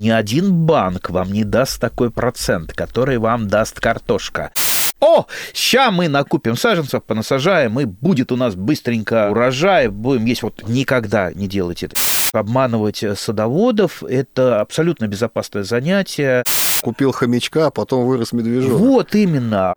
Ни один банк вам не даст такой процент, который вам даст картошка. О, ща мы накупим саженцев, понасажаем, и будет у нас быстренько урожай, будем есть. Вот никогда не делайте это. Обманывать садоводов – это абсолютно безопасное занятие. Купил хомячка, а потом вырос медвежонок. Вот именно.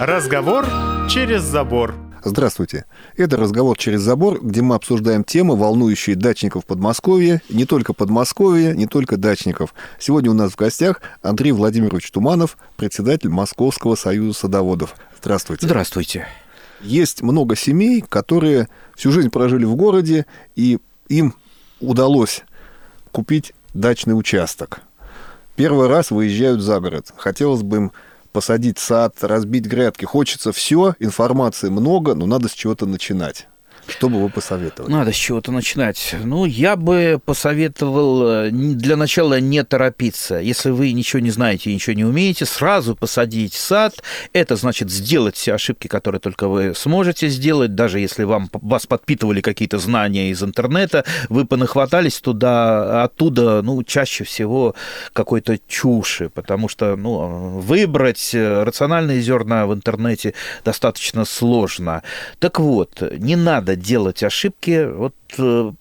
Разговор через забор. Здравствуйте. Это «Разговор через забор», где мы обсуждаем темы, волнующие дачников Подмосковья, не только Подмосковья, не только дачников. Сегодня у нас в гостях Андрей Владимирович Туманов, председатель Московского союза садоводов. Здравствуйте. Здравствуйте. Есть много семей, которые всю жизнь прожили в городе, и им удалось купить дачный участок. Первый раз выезжают за город. Хотелось бы им посадить сад, разбить грядки. Хочется все, информации много, но надо с чего-то начинать. Что бы вы посоветовали? Надо с чего-то начинать. Ну, я бы посоветовал э, для начала не торопиться. Если вы ничего не знаете и ничего не умеете, сразу посадить сад. Это значит сделать все ошибки, которые только вы сможете сделать, даже если вам, вас подпитывали какие-то знания из интернета, вы понахватались туда, оттуда, ну, чаще всего какой-то чуши, потому что, ну, выбрать рациональные зерна в интернете достаточно сложно. Так вот, не надо делать ошибки. Вот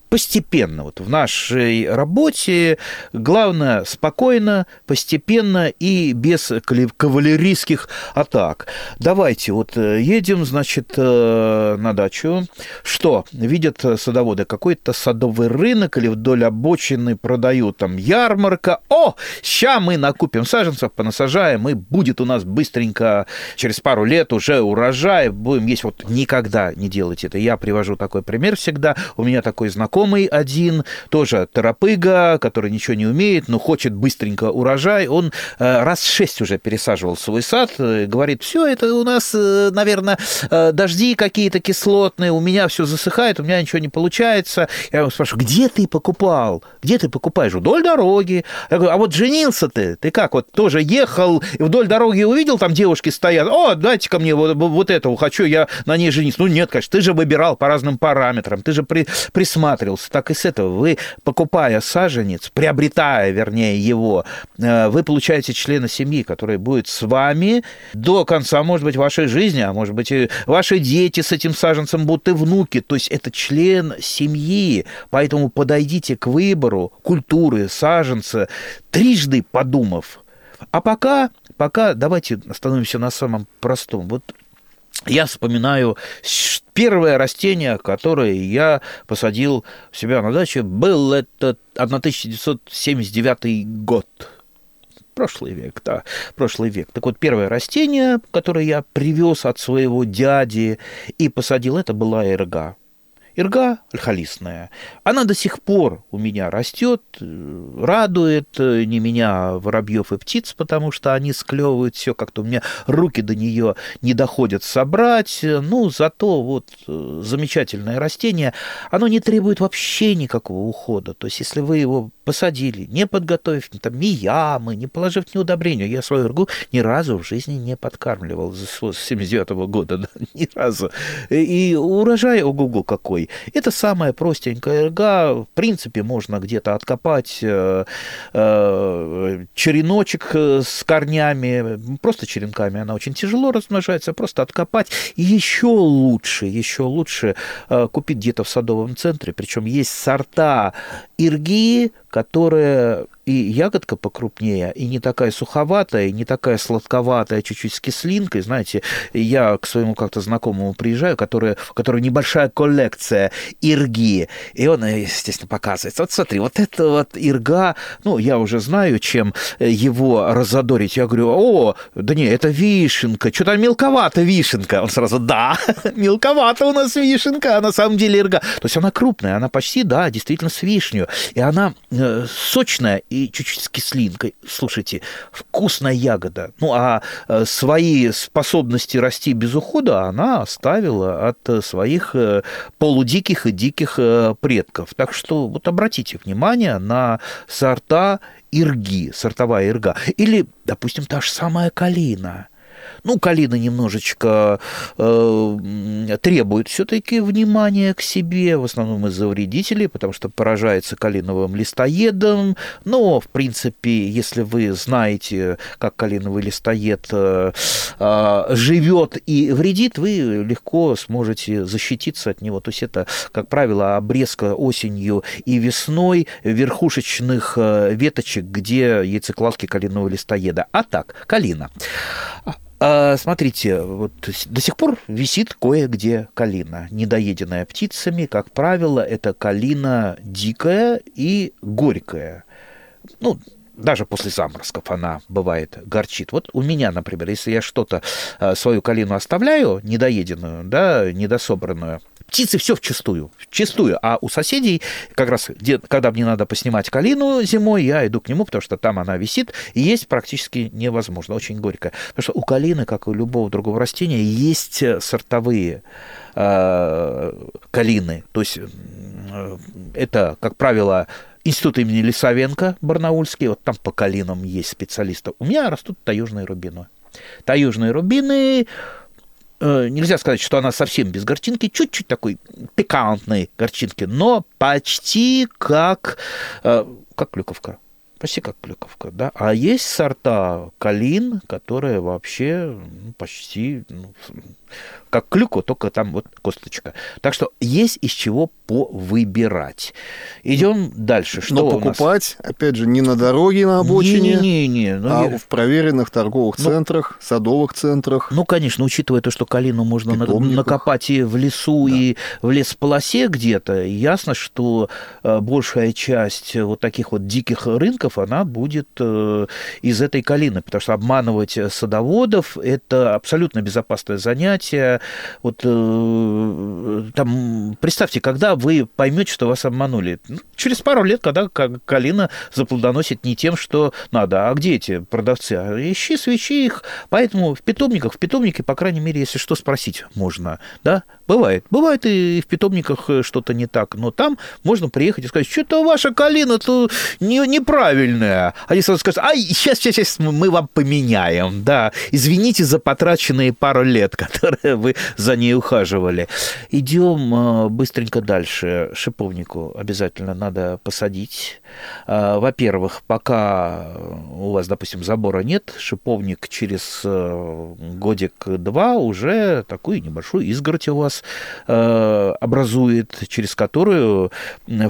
постепенно. Вот в нашей работе главное спокойно, постепенно и без кавалерийских атак. Давайте вот э, едем, значит, э, на дачу. Что? Видят садоводы какой-то садовый рынок или вдоль обочины продают там ярмарка. О, ща мы накупим саженцев, понасажаем, и будет у нас быстренько через пару лет уже урожай, будем есть. Вот никогда не делайте это. Я привожу такой пример всегда. У меня такой знакомый один, тоже торопыга, который ничего не умеет, но хочет быстренько урожай. Он э, раз шесть уже пересаживал свой сад, э, говорит, все это у нас, э, наверное, дожди какие-то кислотные, у меня все засыхает, у меня ничего не получается. Я его спрашиваю, где ты покупал? Где ты покупаешь? Вдоль дороги. Я говорю, а вот женился ты, ты как, вот тоже ехал вдоль дороги увидел, там девушки стоят, о, дайте-ка мне вот, вот этого, хочу я на ней жениться. Ну нет, конечно, ты же выбирал по разным параметрам, ты же при, присматривался, так и с этого. Вы, покупая саженец, приобретая, вернее, его, э, вы получаете члена семьи, который будет с вами до конца, может быть, вашей жизни, а может быть, и ваши дети с этим саженцем будут и внуки. То есть это член семьи. Поэтому подойдите к выбору культуры саженца, трижды подумав. А пока, пока давайте остановимся на самом простом. Вот я вспоминаю первое растение, которое я посадил у себя на даче, был это 1979 год. Прошлый век, да, прошлый век. Так вот, первое растение, которое я привез от своего дяди и посадил, это была эрга. Ирга альхолистная. Она до сих пор у меня растет, радует э, не меня, а воробьев и птиц, потому что они склевывают все, как-то у меня руки до нее не доходят собрать. Ну, зато вот э, замечательное растение, оно не требует вообще никакого ухода. То есть, если вы его посадили, не подготовив там, ни ямы, не положив ни удобрения, я свою иргу ни разу в жизни не подкармливал с 79 -го года, да, ни разу. И урожай, ого-го, какой. Это самая простенькая эрга. В принципе, можно где-то откопать э, э, череночек э, с корнями, просто черенками она очень тяжело размножается, просто откопать. И еще лучше, еще лучше купить где-то в садовом центре, причем есть сорта ирги, которые и ягодка покрупнее, и не такая суховатая, и не такая сладковатая, чуть-чуть с кислинкой. Знаете, я к своему как-то знакомому приезжаю, который, у которого небольшая коллекция ирги, и он, естественно, показывает. Вот смотри, вот это вот ирга, ну, я уже знаю, чем его разодорить. Я говорю, о, да не, это вишенка, что-то мелковато вишенка. Он сразу, да, мелковато у нас вишенка, а на самом деле ирга. То есть она крупная, она почти, да, действительно с вишню. И она э, сочная чуть-чуть с кислинкой. Слушайте, вкусная ягода. Ну, а э, свои способности расти без ухода она оставила от э, своих э, полудиких и диких предков. Так что вот обратите внимание на сорта ирги, сортовая ирга. Или, допустим, та же самая калина – Ну, калина немножечко э, требует все-таки внимания к себе, в основном из-за вредителей, потому что поражается калиновым листоедом. Но, в принципе, если вы знаете, как калиновый листоед э, э, живет и вредит, вы легко сможете защититься от него. То есть это, как правило, обрезка осенью и весной верхушечных э, веточек, где яйцекладки калинового листоеда. А так, калина. А, смотрите, вот до сих пор висит кое-где калина, недоеденная птицами. Как правило, это калина дикая и горькая. Ну, даже после заморозков она бывает горчит. Вот у меня, например, если я что-то, а, свою калину оставляю недоеденную, да, недособранную, птицы все вчистую, вчистую. А у соседей, как раз, когда мне надо поснимать калину зимой, я иду к нему, потому что там она висит, и есть практически невозможно, очень горько. Потому что у калины, как и у любого другого растения, есть сортовые э, калины. То есть э, это, как правило, Институт имени Лисовенко, Барнаульский, вот там по калинам есть специалисты. У меня растут таежные рубины. Таежные рубины Э, нельзя сказать, что она совсем без горчинки, чуть-чуть такой пикантной горчинки, но почти как, э, как клюковка. Почти как клюковка, да. А есть сорта калин, которые вообще ну, почти ну, как клюква, только там вот косточка. Так что есть из чего повыбирать. Идем дальше. Что Но покупать, опять же, не на дороге, на обочине, не, не, не, ну, а я... в проверенных торговых ну, центрах, садовых центрах. Ну, конечно, учитывая то, что калину можно накопать и в лесу, да. и в лесополосе где-то, ясно, что э, большая часть вот таких вот диких рынков, она будет э, из этой калины, потому что обманывать садоводов – это абсолютно безопасное занятие, вот э, там, представьте, когда вы поймете, что вас обманули, ну, через пару лет, когда калина заплодоносит не тем, что надо, а где эти продавцы? А ищи, свечи их. Поэтому в питомниках, в питомнике, по крайней мере, если что, спросить можно, да, Бывает. Бывает и в питомниках э, что-то не так, но там можно приехать и сказать, что-то ваша калина-то не, неправильная. Они сразу скажут, ай, сейчас, сейчас, сейчас мы вам поменяем, да. Извините за потраченные пару лет, которые вы за ней ухаживали. Идем э, быстренько дальше. Шиповнику обязательно надо посадить. Э, во-первых, пока у вас, допустим, забора нет, шиповник через годик-два уже такую небольшую изгородь у вас э, образует, через которую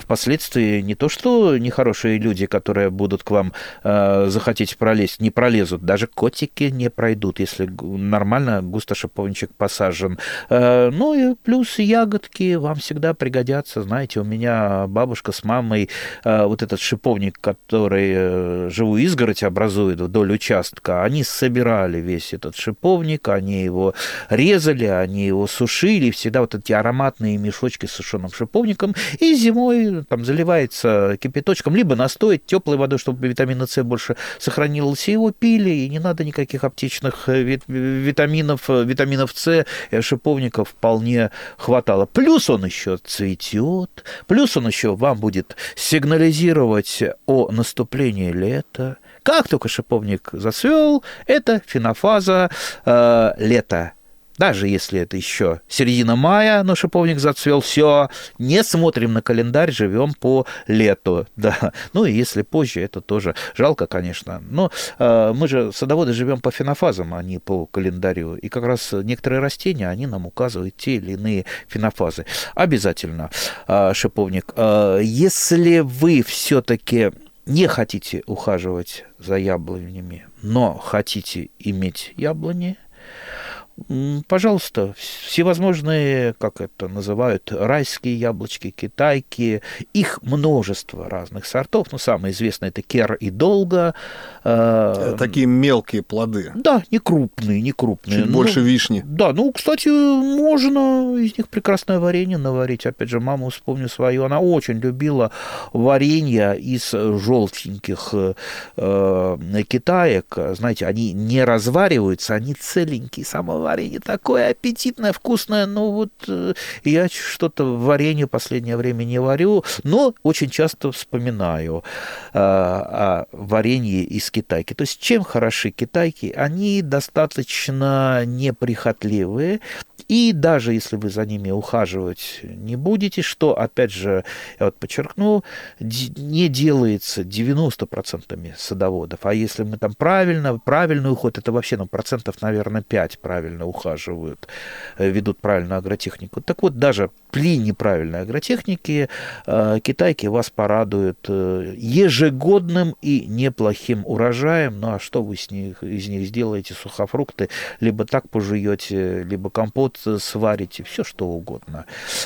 впоследствии не то что нехорошие люди, которые будут к вам э, захотеть пролезть, не пролезут, даже котики не пройдут, если нормально густо шиповничек посажен. Э, ну и плюс ягодки вам всегда пригодятся. Знаете, у меня бабушка с мамой э, вот этот шиповник, который э, живую изгородь образует вдоль участка, они собирали весь этот шиповник, они его резали, они его сушили, всегда вот эти ароматные мешочки с сушеным шиповником, и зимой там заливается кипяточком, либо настоять теплой водой, чтобы витамина С больше сохранилось, и его пили, и не надо никаких аптечных э, витаминов, э, витаминов С, э, шиповников вполне хватало. Плюс он еще цветет, плюс он еще вам будет сигнализировать о наступлении лета. Как только шиповник зацвел, это фенофаза э, лета даже если это еще середина мая, но шиповник зацвел, все, не смотрим на календарь, живем по лету, да. Ну и если позже, это тоже жалко, конечно. Но э, мы же садоводы живем по фенофазам, а не по календарю. И как раз некоторые растения, они нам указывают те или иные фенофазы. Обязательно э, шиповник. Э, если вы все-таки не хотите ухаживать за яблонями, но хотите иметь яблони, Пожалуйста, всевозможные, как это называют, райские яблочки, китайки, их множество разных сортов. Ну, самое известное это кер и долго. Э, такие мелкие плоды. Да, не крупные, не крупные. Чуть ну, больше вишни. Да, ну, кстати, можно из них прекрасное варенье наварить. Опять же, маму вспомню свою, она очень любила варенье из желтеньких э, китаек. Знаете, они не развариваются, они целенькие, самого варенье такое аппетитное, вкусное, ну вот э, я что-то варенье последнее время не варю, но очень часто вспоминаю э, о варенье из китайки. То есть чем хороши китайки? Они достаточно неприхотливые, и даже если вы за ними ухаживать не будете, что, опять же, я вот подчеркну, не делается 90% садоводов. А если мы там правильно, правильный уход, это вообще, ну, процентов, наверное, 5 правильно ухаживают, э, ведут правильную агротехнику. Так вот, даже при неправильной агротехнике э, китайки вас порадуют э, ежегодным и неплохим урожаем. Ну, а что вы с них, из них сделаете? Сухофрукты либо так пожуете, либо компот сварите, все что угодно.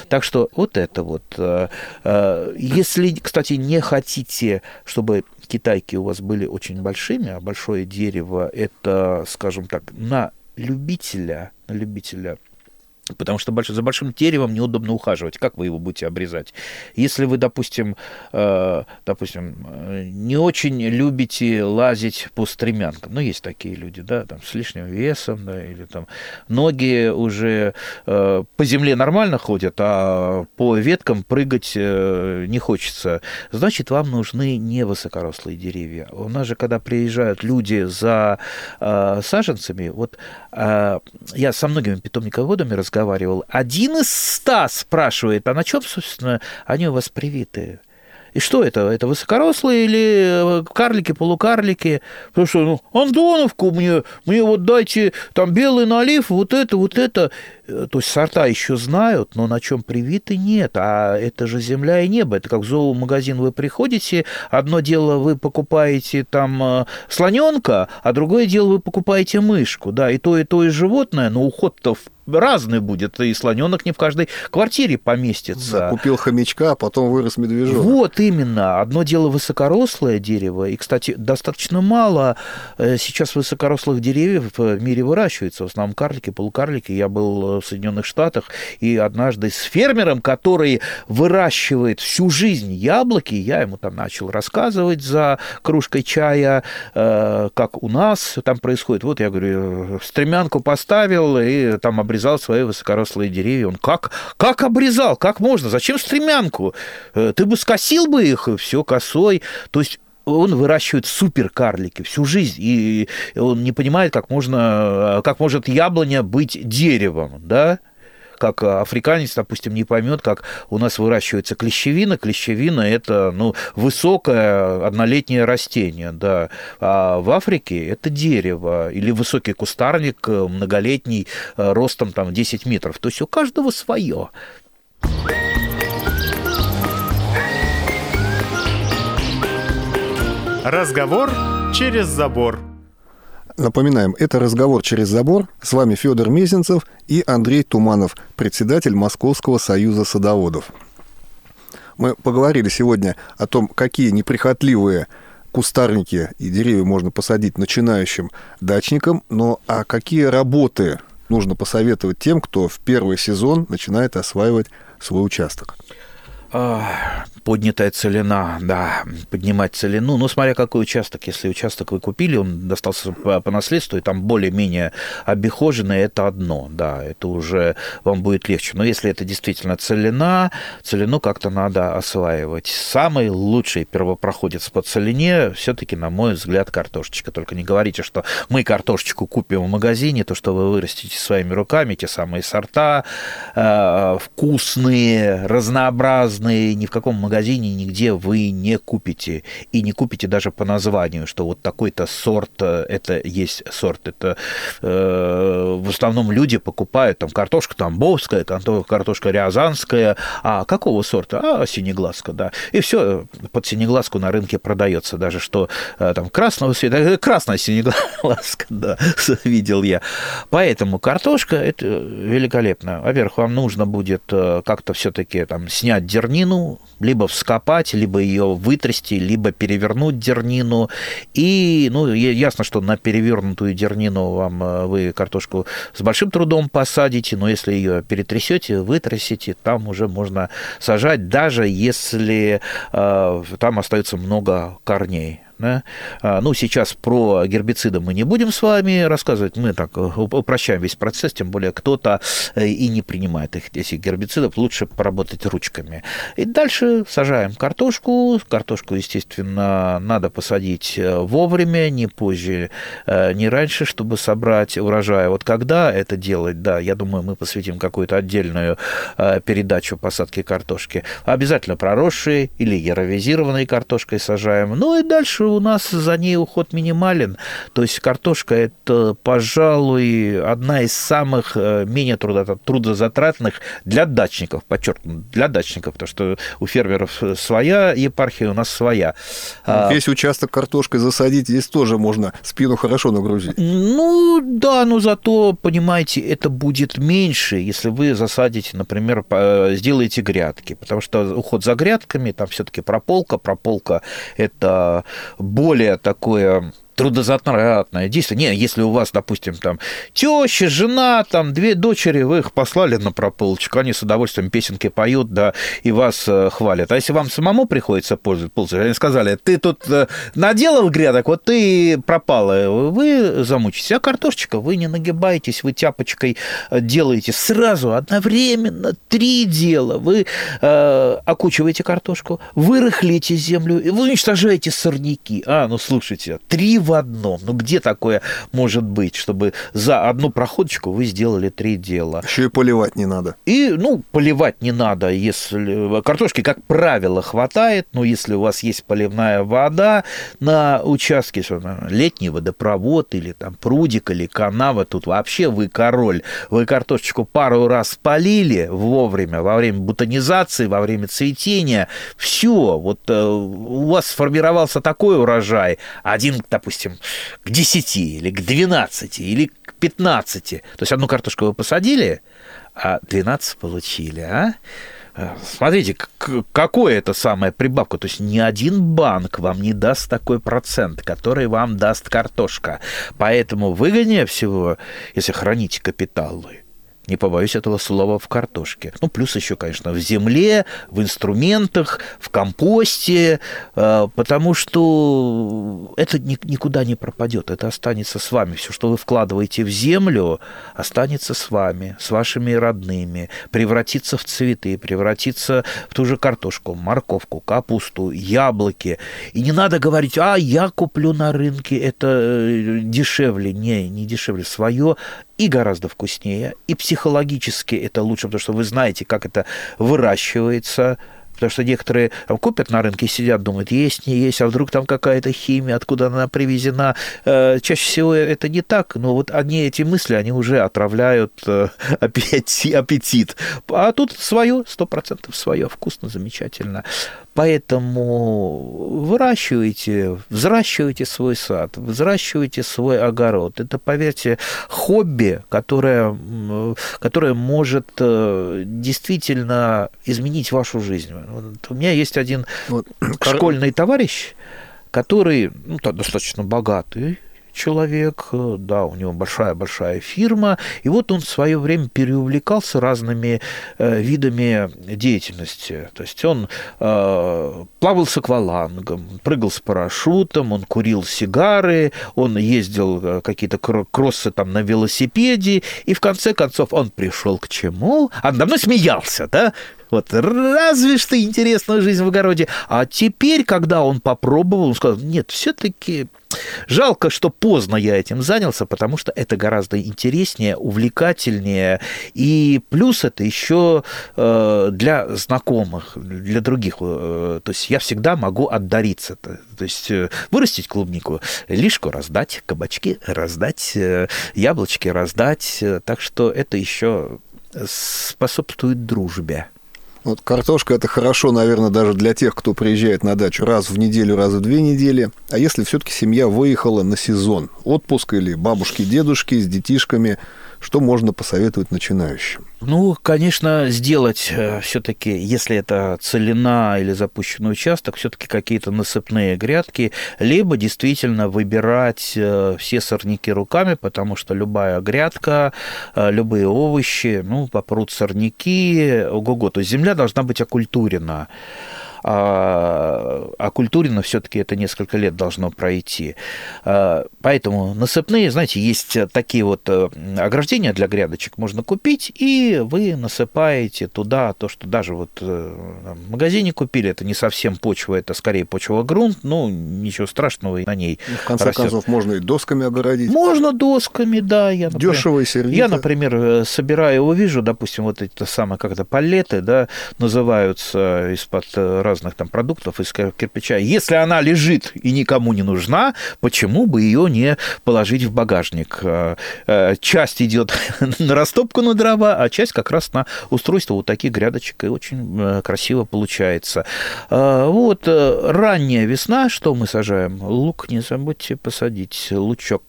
Так что вот это вот. Если, кстати, не хотите, чтобы китайки у вас были очень большими, а большое дерево это, скажем так, на любителя, любителя Потому что больш... за большим деревом неудобно ухаживать. Как вы его будете обрезать? Если вы, допустим, э, допустим, э, не очень любите лазить по стремянкам, ну, есть такие люди, да, там, с лишним весом, да, или там ноги уже э, по земле нормально ходят, а по веткам прыгать э, не хочется, значит, вам нужны не высокорослые деревья. У нас же, когда приезжают люди за э, саженцами, вот э, я со многими питомниководами разговариваю, разговаривал, один из ста спрашивает, а на чем, собственно, они у вас привиты? И что это? Это высокорослые или э, карлики, полукарлики? Потому что, ну, Андоновку мне, мне вот дайте там белый налив, вот это, вот это. Э, то есть сорта еще знают, но на чем привиты нет. А это же земля и небо. Это как в зоомагазин вы приходите, одно дело вы покупаете там э, слоненка, а другое дело вы покупаете мышку. Да, и то, и то, и животное, но уход-то в разный будет, и слоненок не в каждой квартире поместится. Да, купил хомячка, а потом вырос медвежонок. Вот именно. Одно дело высокорослое дерево, и, кстати, достаточно мало э, сейчас высокорослых деревьев в мире выращивается, в основном карлики, полукарлики. Я был в Соединенных Штатах, и однажды с фермером, который выращивает всю жизнь яблоки, я ему там начал рассказывать за кружкой чая, э, как у нас там происходит. Вот я говорю, стремянку поставил, и там обрезал свои высокорослые деревья. Он как, как обрезал? Как можно? Зачем стремянку? Э, ты бы скосил бы их, все косой. То есть он выращивает суперкарлики всю жизнь, и он не понимает, как можно, как может яблоня быть деревом, да? как африканец, допустим, не поймет, как у нас выращивается клещевина. Клещевина – это ну, высокое однолетнее растение, да. А в Африке это дерево или высокий кустарник многолетний, э, ростом там 10 метров. То есть у каждого свое. Разговор через забор. Напоминаем, это разговор через забор. С вами Федор Мезенцев и Андрей Туманов, председатель Московского союза садоводов. Мы поговорили сегодня о том, какие неприхотливые кустарники и деревья можно посадить начинающим дачникам, но а какие работы нужно посоветовать тем, кто в первый сезон начинает осваивать свой участок? Поднятая целина, да, поднимать целину. Ну, смотря какой участок. Если участок вы купили, он достался по, по наследству, и там более-менее обихоженный, это одно, да, это уже вам будет легче. Но если это действительно целина, целину как-то надо осваивать. Самый лучший первопроходец по целине все таки на мой взгляд, картошечка. Только не говорите, что мы картошечку купим в магазине, то, что вы вырастите своими руками, те самые сорта, э, вкусные, разнообразные, разные, ни в каком магазине нигде вы не купите. И не купите даже по названию, что вот такой-то сорт, э, это есть сорт. Это э, в основном люди покупают там картошка тамбовская, картошка рязанская. А какого сорта? А, синеглазка, да. И все под синеглазку на рынке продается даже, что э, там красного цвета, э, красная синеглазка, да, видел я. Поэтому картошка это великолепно. Во-первых, вам нужно будет как-то все-таки там снять дерн дернину, либо вскопать, либо ее вытрясти, либо перевернуть дернину. И, ну, ясно, что на перевернутую дернину вам э, вы картошку с большим трудом посадите, но если ее перетрясете, вытрясите, там уже можно сажать, даже если э, там остается много корней Да? А, ну, сейчас про гербициды мы не будем с вами рассказывать, мы так упрощаем весь процесс, тем более кто-то э, и не принимает их, этих гербицидов, лучше поработать ручками. И дальше сажаем картошку, картошку, естественно, надо посадить э, вовремя, не позже, э, не раньше, чтобы собрать урожай. Вот когда это делать, да, я думаю, мы посвятим какую-то отдельную передачу посадки картошки. Обязательно проросшие или яровизированной картошкой сажаем. Ну и дальше у нас за ней уход минимален. То есть картошка – это, пожалуй, одна из самых э, менее трудозатратных для дачников, подчеркну, для дачников, потому что у фермеров своя епархия, у нас своя. А Весь участок картошкой засадить, здесь тоже можно спину хорошо нагрузить. Ну, да, но зато, понимаете, это будет меньше, если вы засадите, например, сделаете грядки, потому что уход за грядками, там все таки прополка, прополка – это более такое трудозатратное действие. Не, если у вас, допустим, там теща, жена, там две дочери, вы их послали на прополочку, они с удовольствием песенки поют, да, и вас э, хвалят. А если вам самому приходится пользоваться, они сказали, ты тут э, наделал грядок, вот ты пропала, вы замучитесь. А картошечка, вы не нагибаетесь, вы тяпочкой э, делаете сразу, одновременно, три дела. Вы э, окучиваете картошку, вы рыхлите землю, вы уничтожаете сорняки. А, ну слушайте, три в одном. Ну где такое может быть, чтобы за одну проходочку вы сделали три дела? Еще и поливать не надо. И, ну, поливать не надо, если картошки, как правило, хватает, но если у вас есть поливная вода на участке, летний водопровод или там прудик или канава, тут вообще вы король. Вы картошечку пару раз полили вовремя, во время бутонизации, во время цветения, все, вот э, у вас сформировался такой урожай, один, допустим, допустим, к 10 или к 12 или к 15. То есть одну картошку вы посадили, а 12 получили, а? а? Смотрите, какое это самая прибавка. То есть ни один банк вам не даст такой процент, который вам даст картошка. Поэтому выгоднее всего, если храните капиталы, не побоюсь этого слова, в картошке. Ну, плюс еще, конечно, в земле, в инструментах, в компосте, э, потому что это никуда не пропадет, это останется с вами. Все, что вы вкладываете в землю, останется с вами, с вашими родными, превратится в цветы, превратится в ту же картошку, морковку, капусту, яблоки. И не надо говорить, а я куплю на рынке, это э, дешевле. Не, не дешевле. Свое и гораздо вкуснее, и психологически это лучше, потому что вы знаете, как это выращивается, Потому что некоторые там, купят на рынке, сидят, думают, есть, не есть, а вдруг там какая-то химия, откуда она привезена. Э, чаще всего это не так, но вот одни эти мысли, они уже отравляют э, аппетит. А тут свое, сто процентов свое, вкусно, замечательно. Поэтому выращивайте, взращивайте свой сад, взращивайте свой огород. Это, поверьте, хобби, которое, которое может э, действительно изменить вашу жизнь. Вот у меня есть один вот. школьный товарищ, который ну, достаточно богатый, человек, э, да, у него большая-большая фирма, и вот он в свое время переувлекался разными э, видами деятельности. То есть он э, плавал с аквалангом, прыгал с парашютом, он курил сигары, он ездил э, какие-то кроссы там на велосипеде, и в конце концов он пришел к чему? А давно смеялся, да? Вот разве что интересная жизнь в огороде. А теперь, когда он попробовал, он сказал, нет, все-таки жалко, что поздно я этим занялся, потому что это гораздо интереснее, увлекательнее. И плюс это еще э, для знакомых, для других. Э, то есть я всегда могу отдариться. То есть э, вырастить клубнику, лишку раздать, кабачки раздать, яблочки раздать. Так что это еще способствует дружбе. Вот картошка это хорошо, наверное, даже для тех, кто приезжает на дачу раз в неделю, раз в две недели. А если все-таки семья выехала на сезон, отпуск или бабушки, дедушки с детишками, что можно посоветовать начинающим? Ну, конечно, сделать э, все-таки, если это целина или запущенный участок, все-таки какие-то насыпные грядки, либо действительно выбирать э, все сорняки руками, потому что любая грядка, э, любые овощи, ну, попрут сорняки, ого-го, то есть земля должна быть окультурена. А, а культурно все-таки это несколько лет должно пройти. А, поэтому насыпные, знаете, есть такие вот э, ограждения для грядочек, можно купить, и вы насыпаете туда то, что даже вот э, в магазине купили, это не совсем почва, это скорее почва-грунт, ну, ничего страшного на ней ну, В конце растет. концов, можно и досками огородить. Можно досками, да. Я, например, Дешево и сердито. Я, например, э, собираю, увижу, допустим, вот это самое, как-то палеты, да, называются из-под разных там продуктов, из кирпича. Если она лежит и никому не нужна, почему бы ее не положить в багажник? Э, э, часть идет на растопку на дрова, а часть как раз на устройство вот таких грядочек, и очень э, красиво получается. Вот ранняя весна, что мы сажаем? Лук не забудьте посадить, лучок.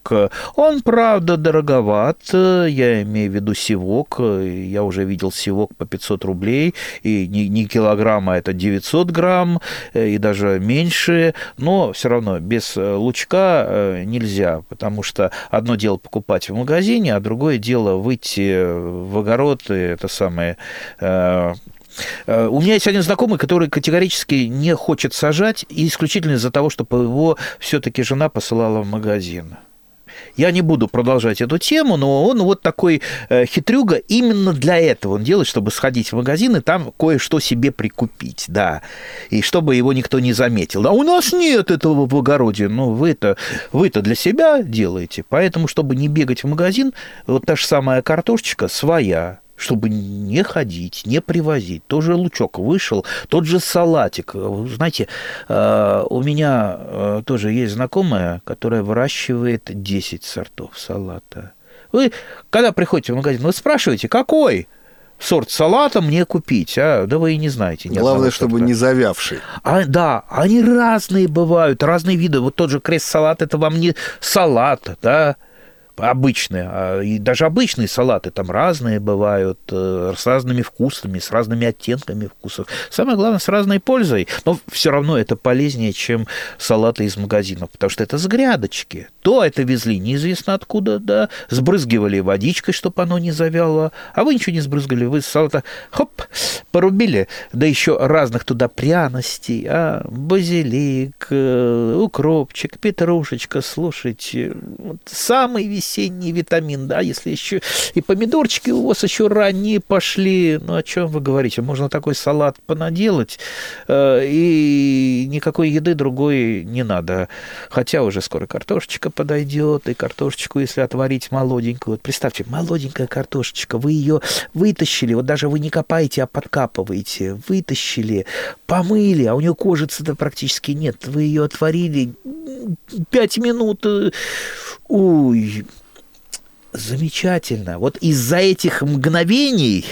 Он, правда, дороговат, я имею в виду севок, я уже видел севок по 500 рублей, и не килограмма, это 900 грамм, и даже меньше, но все равно без лучка нельзя, потому что одно дело покупать в магазине, а другое дело выйти в огород, и это самое э, э, у меня есть один знакомый, который категорически не хочет сажать, исключительно из-за того, что его все-таки жена посылала в магазин. Я не буду продолжать эту тему, но он вот такой э, хитрюга именно для этого. Он делает, чтобы сходить в магазин и там кое-что себе прикупить, да, и чтобы его никто не заметил. А у нас нет этого в огороде, ну вы-то вы-то для себя делаете, поэтому, чтобы не бегать в магазин, вот та же самая картошечка своя, чтобы не ходить, не привозить. Тоже лучок вышел, тот же салатик. Знаете, э, у меня э, тоже есть знакомая, которая выращивает 10 сортов салата. Вы, когда приходите в магазин, вы спрашиваете, какой? сорт салата мне купить, а? Да вы и не знаете. Главное, чтобы не завявший. А, да, они разные бывают, разные виды. Вот тот же крест-салат, это вам не салат, да? Обычные, а, и даже обычные салаты там разные бывают, э, с разными вкусами, с разными оттенками вкусов. Самое главное, с разной пользой, но все равно это полезнее, чем салаты из магазинов, потому что это с грядочки. То это везли неизвестно откуда, да, сбрызгивали водичкой, чтобы оно не завяло, а вы ничего не сбрызгали, вы салата, хоп, порубили, да еще разных туда пряностей, а, базилик, э, укропчик, петрушечка, слушайте, вот самый весь весенний витамин, да, если еще и помидорчики у вас еще ранние пошли, ну о чем вы говорите? Можно такой салат понаделать, э, и никакой еды другой не надо. Хотя уже скоро картошечка подойдет, и картошечку, если отварить молоденькую, вот представьте, молоденькая картошечка, вы ее вытащили, вот даже вы не копаете, а подкапываете, вытащили, помыли, а у нее кожицы-то практически нет, вы ее отварили, пять минут, э, ой, замечательно. Вот из-за этих мгновений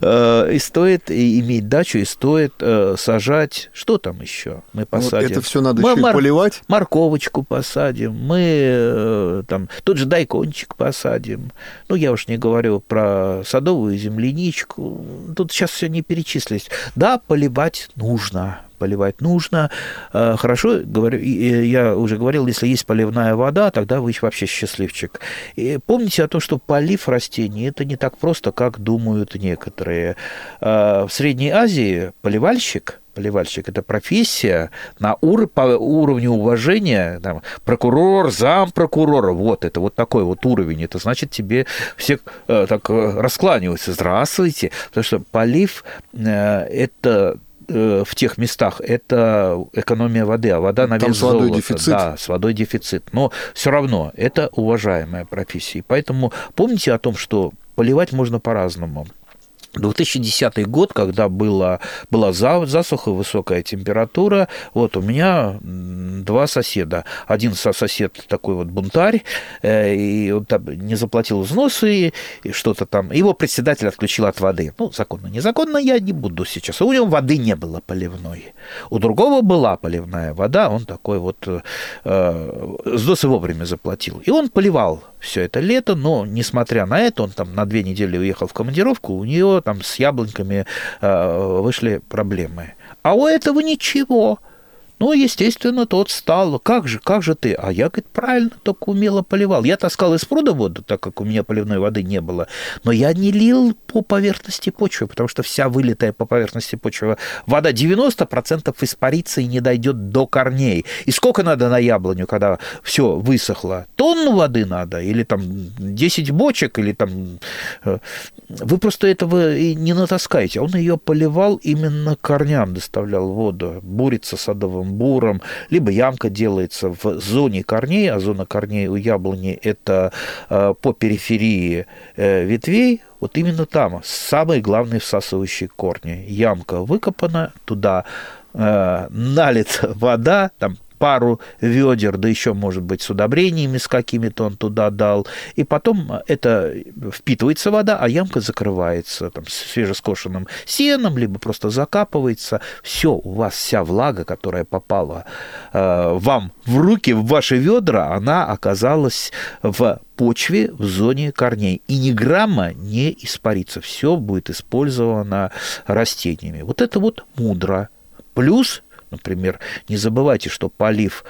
э, и стоит иметь дачу, и стоит э, сажать. Что там еще? Мы посадим. Вот это все надо мы еще мор- поливать. Морковочку посадим. Мы там тот же дайкончик посадим. Ну, я уж не говорю про садовую земляничку. Тут сейчас все не перечислить. Да, поливать нужно поливать нужно. Э, хорошо, говорю, я уже говорил, если есть поливная вода, тогда вы вообще счастливчик. И помните о том, что полив растений – это не так просто, как думают некоторые. Э, в Средней Азии поливальщик – поливальщик. Это профессия на ур, по уровню уважения, там, прокурор, зам прокурора, вот это вот такой вот уровень. Это значит, тебе все э, так э, раскланиваются. Здравствуйте. Потому что полив э, это в тех местах это экономия воды, а вода на вес с водой золота. дефицит. Да, с водой дефицит. Но все равно это уважаемая профессия. Поэтому помните о том, что поливать можно по-разному. 2010 год, когда была, была засуха, высокая температура, вот у меня два соседа. Один сосед такой вот бунтарь, э, и он там не заплатил взносы, и что-то там. Его председатель отключил от воды. Ну, законно, незаконно, я не буду сейчас. У него воды не было поливной. У другого была поливная вода, он такой вот э, взносы вовремя заплатил. И он поливал все это лето, но, несмотря на это, он там на две недели уехал в командировку, у нее там с яблоньками э, вышли проблемы. А у этого ничего. Ну, естественно, тот стал. Как же, как же ты? А я, говорит, правильно, только умело поливал. Я таскал из пруда воду, так как у меня поливной воды не было. Но я не лил по поверхности почвы, потому что вся вылитая по поверхности почвы вода 90% испарится и не дойдет до корней. И сколько надо на яблоню, когда все высохло? Тонну воды надо? Или там 10 бочек? Или там... Э, вы просто этого и не натаскаете. Он ее поливал именно корням, доставлял воду. Садовым садовым буром, либо ямка делается в зоне корней, а зона корней у яблони – это э, по периферии э, ветвей, вот именно там самые главные всасывающие корни. Ямка выкопана, туда э, налита вода, там пару ведер, да еще, может быть, с удобрениями с какими-то он туда дал. И потом это впитывается вода, а ямка закрывается там, свежескошенным сеном, либо просто закапывается. Все, у вас вся влага, которая попала э, вам в руки, в ваши ведра, она оказалась в почве в зоне корней. И ни грамма не испарится. Все будет использовано растениями. Вот это вот мудро. Плюс например. Не забывайте, что полив,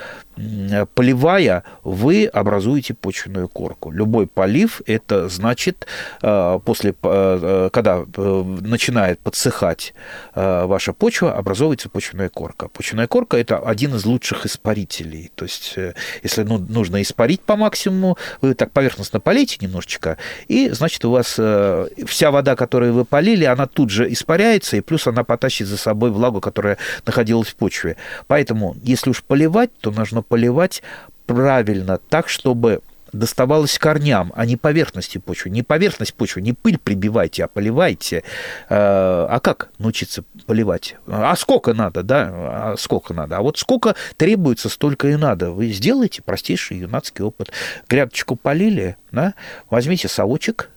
поливая, вы образуете почвенную корку. Любой полив – это значит, э, после, э, э, когда начинает подсыхать ваша почва, образовывается почвенная корка. Почвенная корка – это один из лучших испарителей. То есть, если ну, нужно испарить по максимуму, вы так поверхностно полейте немножечко, и, значит, у вас вся вода, которую вы полили, она тут же испаряется, и плюс она потащит за собой влагу, которая находилась в почве. Поэтому, если уж поливать, то нужно поливать правильно, так, чтобы доставалось корням, а не поверхности почвы. Не поверхность почвы, не пыль прибивайте, а поливайте. Э, а как научиться поливать? А сколько надо, да? А сколько надо? А вот сколько требуется, столько и надо. Вы сделаете простейший юнацкий опыт. Грядочку полили, да? возьмите совочек,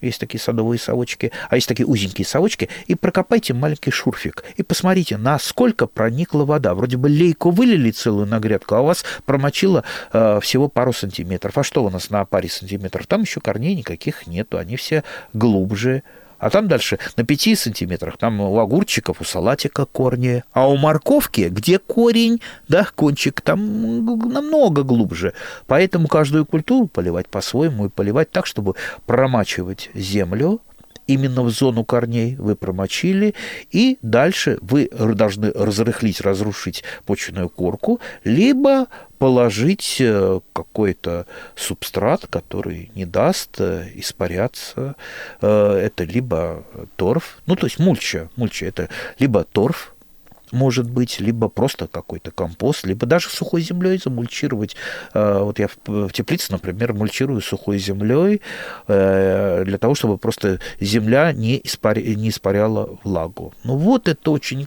есть такие садовые совочки, а есть такие узенькие совочки, и прокопайте маленький шурфик, и посмотрите, насколько проникла вода. Вроде бы лейку вылили целую на грядку, а у вас промочило э, всего пару сантиметров. А что у нас на паре сантиметров? Там еще корней никаких нету, они все глубже, а там дальше на 5 сантиметрах, там у огурчиков, у салатика корни, а у морковки, где корень, да, кончик, там намного глубже. Поэтому каждую культуру поливать по-своему и поливать так, чтобы промачивать землю, именно в зону корней вы промочили, и дальше вы должны разрыхлить, разрушить почвенную корку, либо положить э, какой-то субстрат, который не даст э, испаряться. Э, это либо торф, ну то есть мульча, мульча это либо торф, может быть, либо просто какой-то компост, либо даже сухой землей замульчировать. Э, вот я в теплице, например, мульчирую сухой землей э, для того, чтобы просто земля не, испаря... не испаряла влагу. Ну вот это очень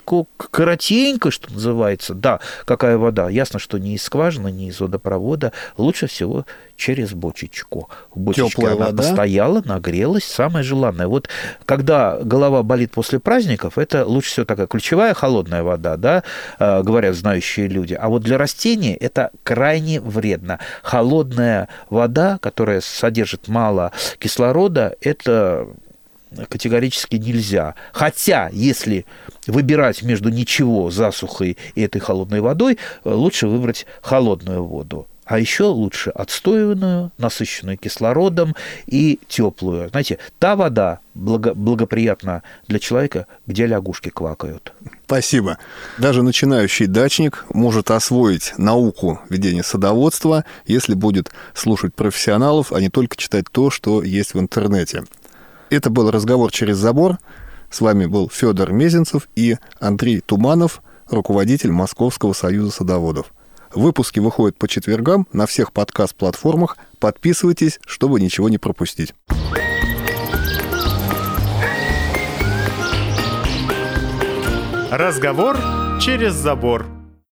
коротенько, что называется. Да, какая вода? Ясно, что не из скважины, не из водопровода. Лучше всего через бочечку. В бочечке Теплая она вода. постояла, нагрелась, самое желанное. Вот когда голова болит после праздников, это лучше всего такая ключевая холодная вода, да, э, говорят знающие люди. А вот для растений это крайне вредно. Холодная вода, которая содержит мало кислорода, это категорически нельзя. Хотя, если выбирать между ничего, засухой и этой холодной водой, лучше выбрать холодную воду а еще лучше отстоянную, насыщенную кислородом и теплую. Знаете, та вода благо, благоприятна для человека, где лягушки квакают. Спасибо. Даже начинающий дачник может освоить науку ведения садоводства, если будет слушать профессионалов, а не только читать то, что есть в интернете. Это был разговор через забор. С вами был Федор Мезенцев и Андрей Туманов, руководитель Московского союза садоводов. Выпуски выходят по четвергам на всех подкаст-платформах. Подписывайтесь, чтобы ничего не пропустить. Разговор через забор.